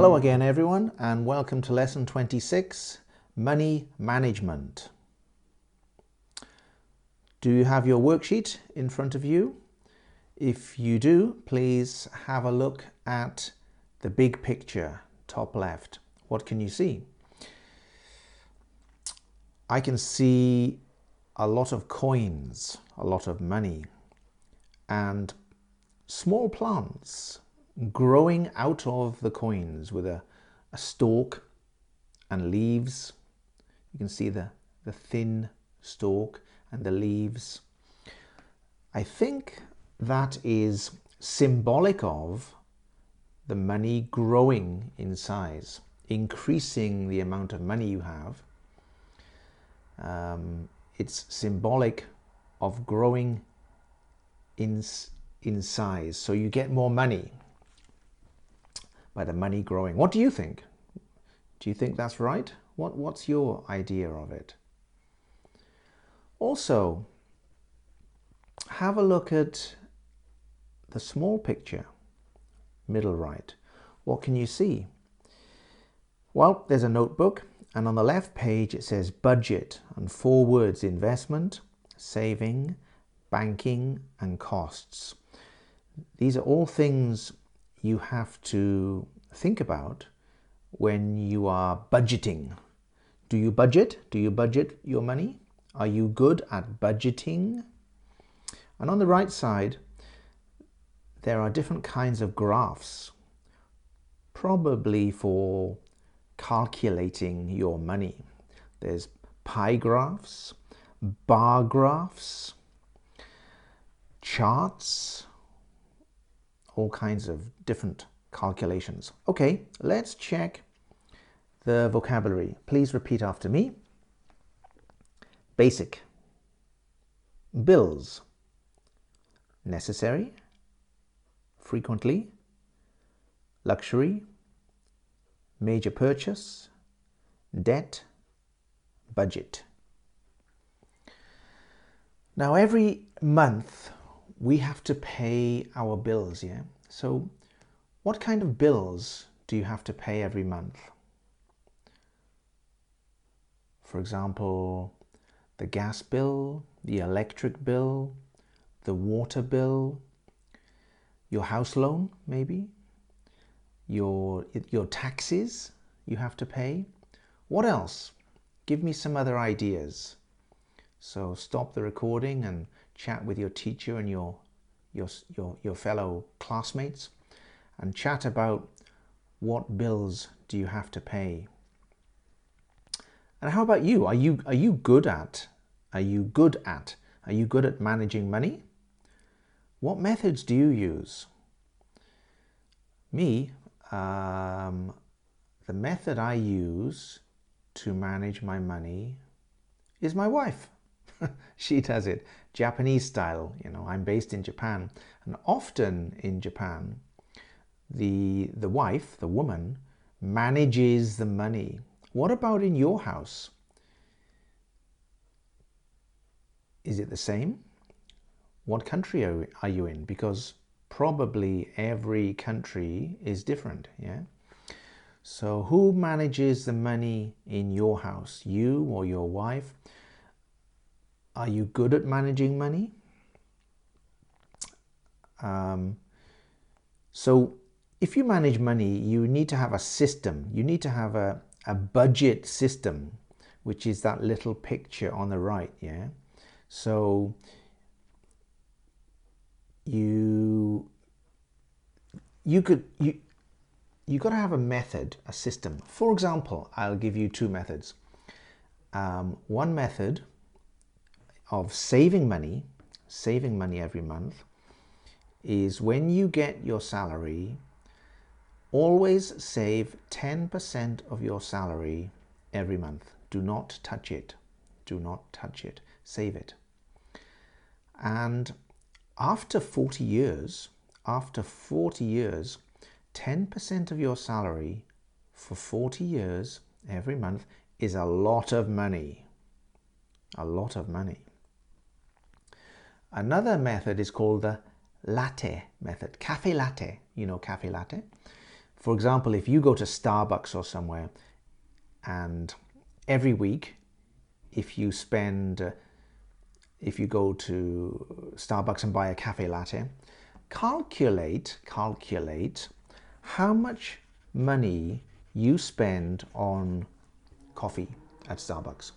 Hello again, everyone, and welcome to lesson 26 Money Management. Do you have your worksheet in front of you? If you do, please have a look at the big picture, top left. What can you see? I can see a lot of coins, a lot of money, and small plants growing out of the coins with a, a stalk and leaves. You can see the, the thin stalk and the leaves. I think that is symbolic of the money growing in size, increasing the amount of money you have. Um, it's symbolic of growing in, in size. So you get more money by the money growing. What do you think? Do you think that's right? What, what's your idea of it? Also, have a look at the small picture, middle right. What can you see? Well, there's a notebook and on the left page it says budget and four words investment, saving, banking and costs. These are all things you have to think about when you are budgeting. Do you budget? Do you budget your money? Are you good at budgeting? And on the right side, there are different kinds of graphs, probably for calculating your money. There's pie graphs, bar graphs, charts, all kinds of different calculations. Okay, let's check the vocabulary. Please repeat after me. Basic. Bills. Necessary. Frequently. Luxury. Major purchase. Debt. Budget. Now every month we have to pay our bills, yeah? So what kind of bills do you have to pay every month? For example, the gas bill, the electric bill, the water bill, your house loan maybe, your, your taxes you have to pay. What else? Give me some other ideas. So stop the recording and chat with your teacher and your, your, your, your fellow classmates and chat about what bills do you have to pay. And how about you? Are you, are you good at, are you good at, are you good at managing money? What methods do you use? Me, um, the method I use to manage my money is my wife. she does it Japanese style. You know, I'm based in Japan, and often in Japan, the the wife, the woman, manages the money. What about in your house? Is it the same? What country are you in? Because probably every country is different, yeah? So who manages the money in your house? You or your wife? Are you good at managing money? Um, so if you manage money, you need to have a system. You need to have a, a budget system, which is that little picture on the right, yeah? So you you could you you got to have a method, a system. For example, I'll give you two methods. Um, one method of saving money, saving money every month, is when you get your salary, always save 10% of your salary every month. Do not touch it. Do not touch it. Save it. And after 40 years, after 40 years, 10% of your salary for 40 years every month is a lot of money. A lot of money. Another method is called the latte method, cafe latte. You know cafe latte? For example, if you go to Starbucks or somewhere and every week, if you spend, uh, if you go to Starbucks and buy a cafe latte, calculate, calculate how much money you spend on coffee at Starbucks.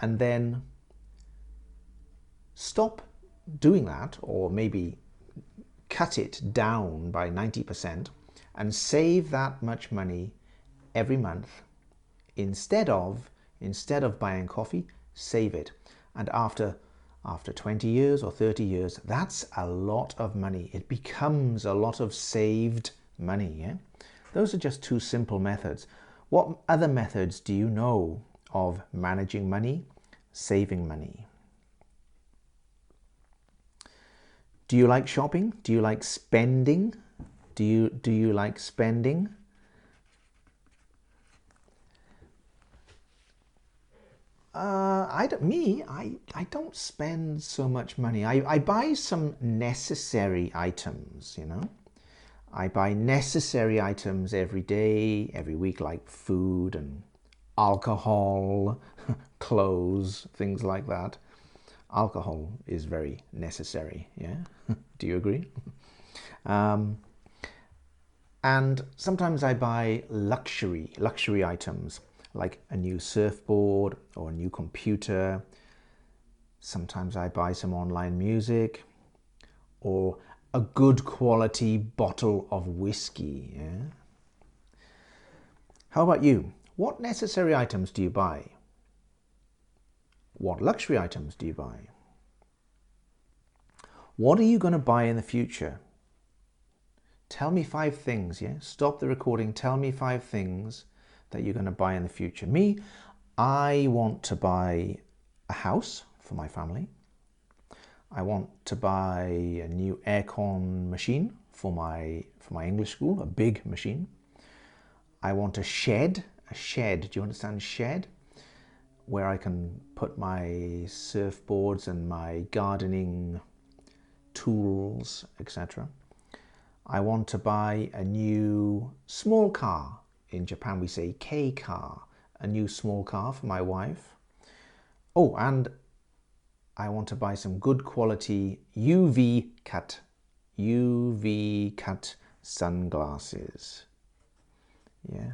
And then stop doing that, or maybe cut it down by 90% and save that much money every month instead of instead of buying coffee save it. And after after 20 years or 30 years that's a lot of money. It becomes a lot of saved money yeah? Those are just two simple methods. What other methods do you know of managing money saving money do you like shopping do you like spending do you do you like spending? Uh, I don't, me, I, I don't spend so much money. I, I buy some necessary items, you know. I buy necessary items every day, every week, like food and alcohol, clothes, things like that. Alcohol is very necessary, yeah? Do you agree? Um, and sometimes I buy luxury, luxury items like a new surfboard or a new computer. Sometimes I buy some online music or a good quality bottle of whiskey. Yeah? How about you? What necessary items do you buy? What luxury items do you buy? What are you going to buy in the future? Tell me five things, yeah? Stop the recording. Tell me five things that you're going to buy in the future. Me, I want to buy a house for my family. I want to buy a new aircon machine for my for my English school, a big machine. I want a shed, a shed. Do you understand shed? Where I can put my surfboards and my gardening tools, etc. I want to buy a new small car. In Japan, we say K car, a new small car for my wife. Oh, and I want to buy some good quality UV cut, UV cut sunglasses. Yeah.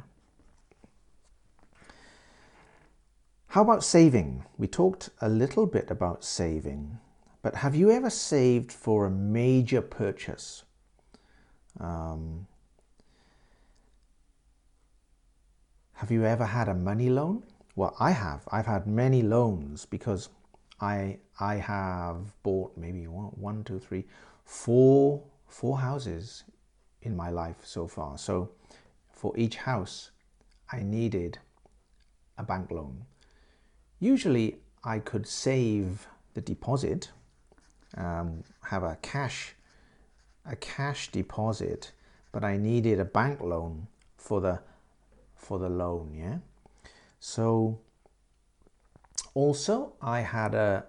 How about saving? We talked a little bit about saving, but have you ever saved for a major purchase? Um, have you ever had a money loan? Well, I have. I've had many loans because I I have bought maybe one, one, two, three, four, four houses in my life so far. So for each house, I needed a bank loan. Usually, I could save the deposit, um, have a cash a cash deposit, but I needed a bank loan for the for the loan, yeah. So also I had a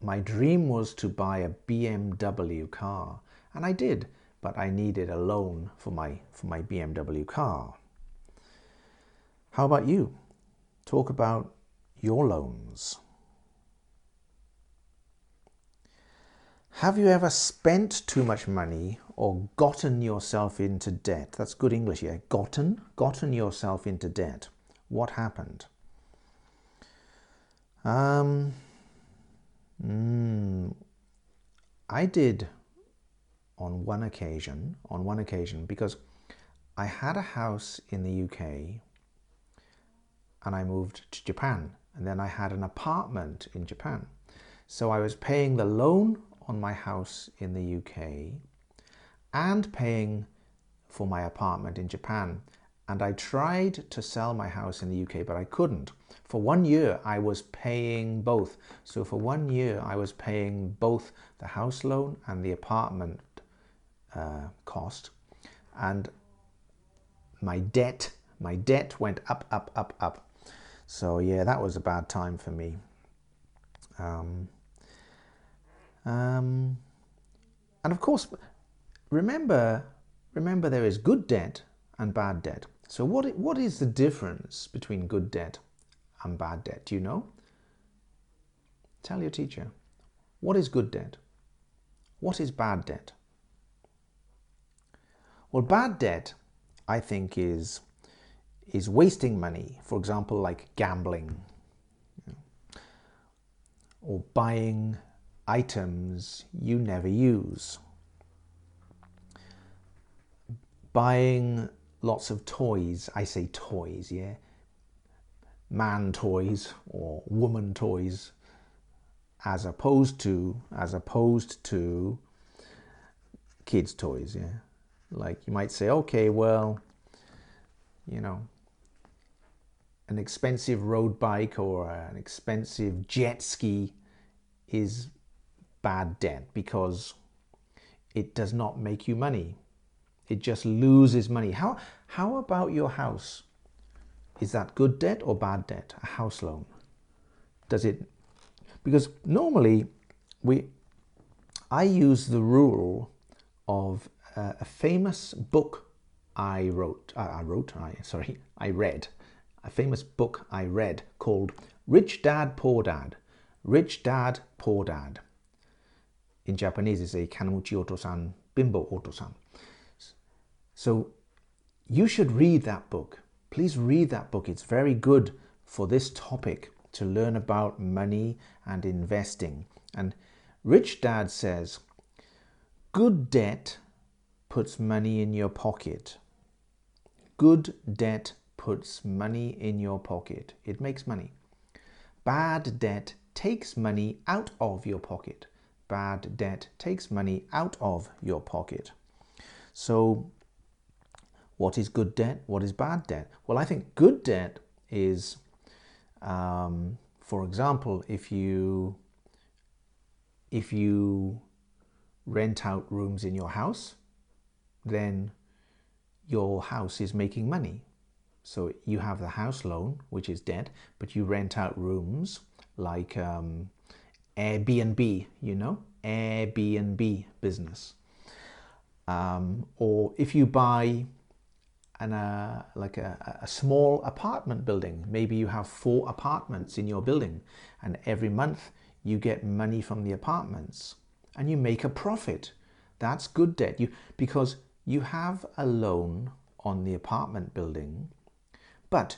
my dream was to buy a BMW car, and I did, but I needed a loan for my for my BMW car. How about you? Talk about your loans. Have you ever spent too much money or gotten yourself into debt? That's good English here. Gotten? Gotten yourself into debt. What happened? Um, mm, I did on one occasion, on one occasion, because I had a house in the UK and I moved to Japan and then I had an apartment in Japan. So I was paying the loan on my house in the UK and paying for my apartment in Japan. And I tried to sell my house in the UK, but I couldn't. For one year, I was paying both. So for one year, I was paying both the house loan and the apartment uh, cost. And my debt, my debt went up, up, up, up. So yeah, that was a bad time for me. Um, um, and of course, remember, remember there is good debt and bad debt. So, what, what is the difference between good debt and bad debt? Do you know? Tell your teacher. What is good debt? What is bad debt? Well, bad debt, I think, is, is wasting money. For example, like gambling or buying items you never use. Buying lots of toys, I say toys, yeah? Man toys or woman toys as opposed to as opposed to kids toys yeah like you might say okay well you know an expensive road bike or an expensive jet ski is bad debt because it does not make you money. It just loses money. How how about your house? Is that good debt or bad debt a house loan? Does it because normally we I use the rule of uh, a famous book I wrote uh, I wrote I sorry I read a famous book I read called Rich Dad Poor Dad Rich Dad Poor Dad in Japanese it's a Kanmuchi Otosan Bimbo Otosan so you should read that book please read that book it's very good for this topic to learn about money and investing. And Rich Dad says, good debt puts money in your pocket. Good debt puts money in your pocket. It makes money. Bad debt takes money out of your pocket. Bad debt takes money out of your pocket. So, what is good debt? What is bad debt? Well, I think good debt is um, for example, if you if you rent out rooms in your house, then your house is making money. So you have the house loan, which is debt, but you rent out rooms like um, Airbnb, you know, Airbnb business. Um, or if you buy and a, like a, a small apartment building. Maybe you have four apartments in your building, and every month you get money from the apartments and you make a profit. That's good debt. You because you have a loan on the apartment building, but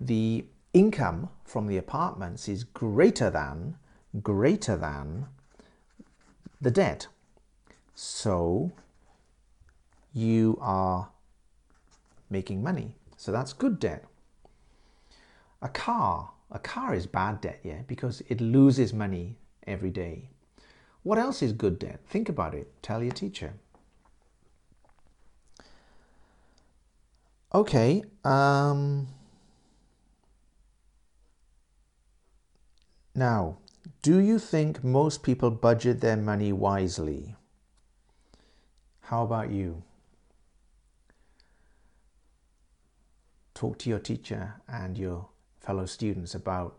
the income from the apartments is greater than greater than the debt. So you are making money. So that's good debt. A car, a car is bad debt, yeah, because it loses money every day. What else is good debt? Think about it. Tell your teacher. Okay. Um, now, do you think most people budget their money wisely? How about you? talk to your teacher and your fellow students about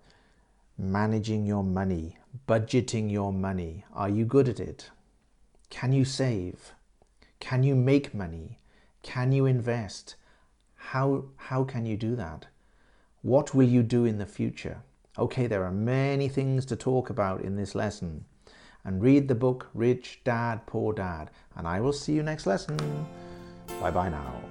managing your money, budgeting your money. Are you good at it? Can you save? Can you make money? Can you invest? How, how can you do that? What will you do in the future? Okay, there are many things to talk about in this lesson. And read the book Rich Dad, Poor Dad. And I will see you next lesson. Bye bye now.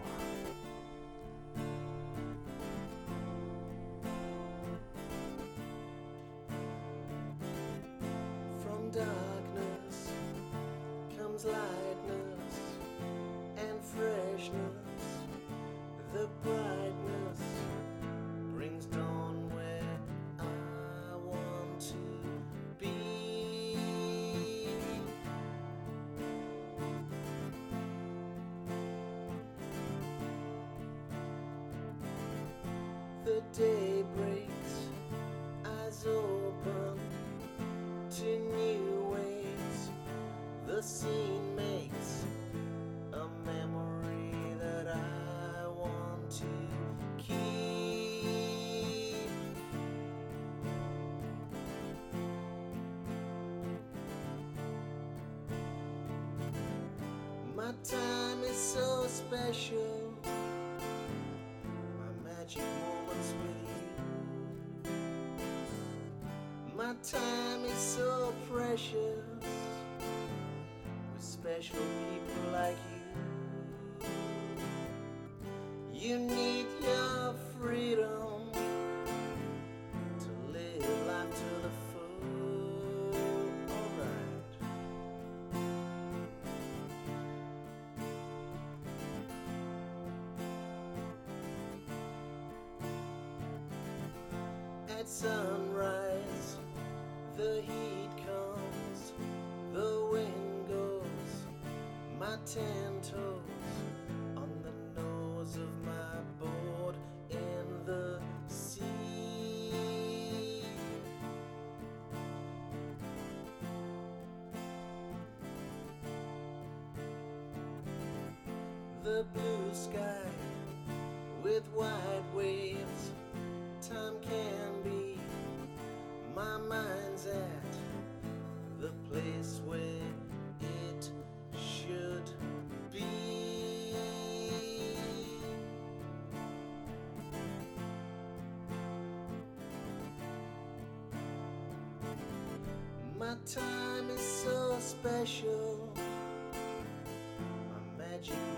My time is so special. My magic moments with you. My time is so precious with special people like you. You sunrise, the heat comes, the wind goes, my ten toes on the nose of my board in the sea. The blue sky with white waves, time can be. My mind's at the place where it should be. My time is so special. My magic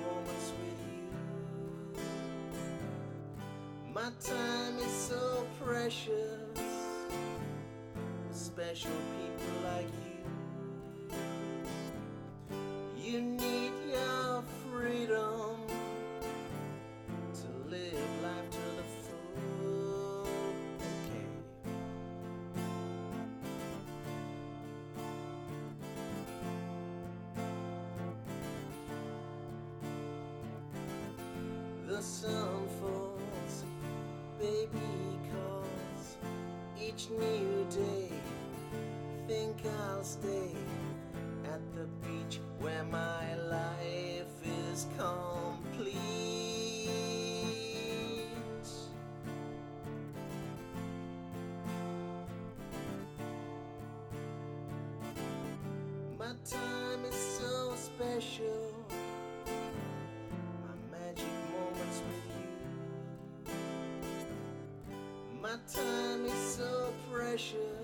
My time is so precious. With special people like you. Each new day. Think I'll stay at the beach where my life is complete. My time is so special. My magic moments with you. My time is so precious.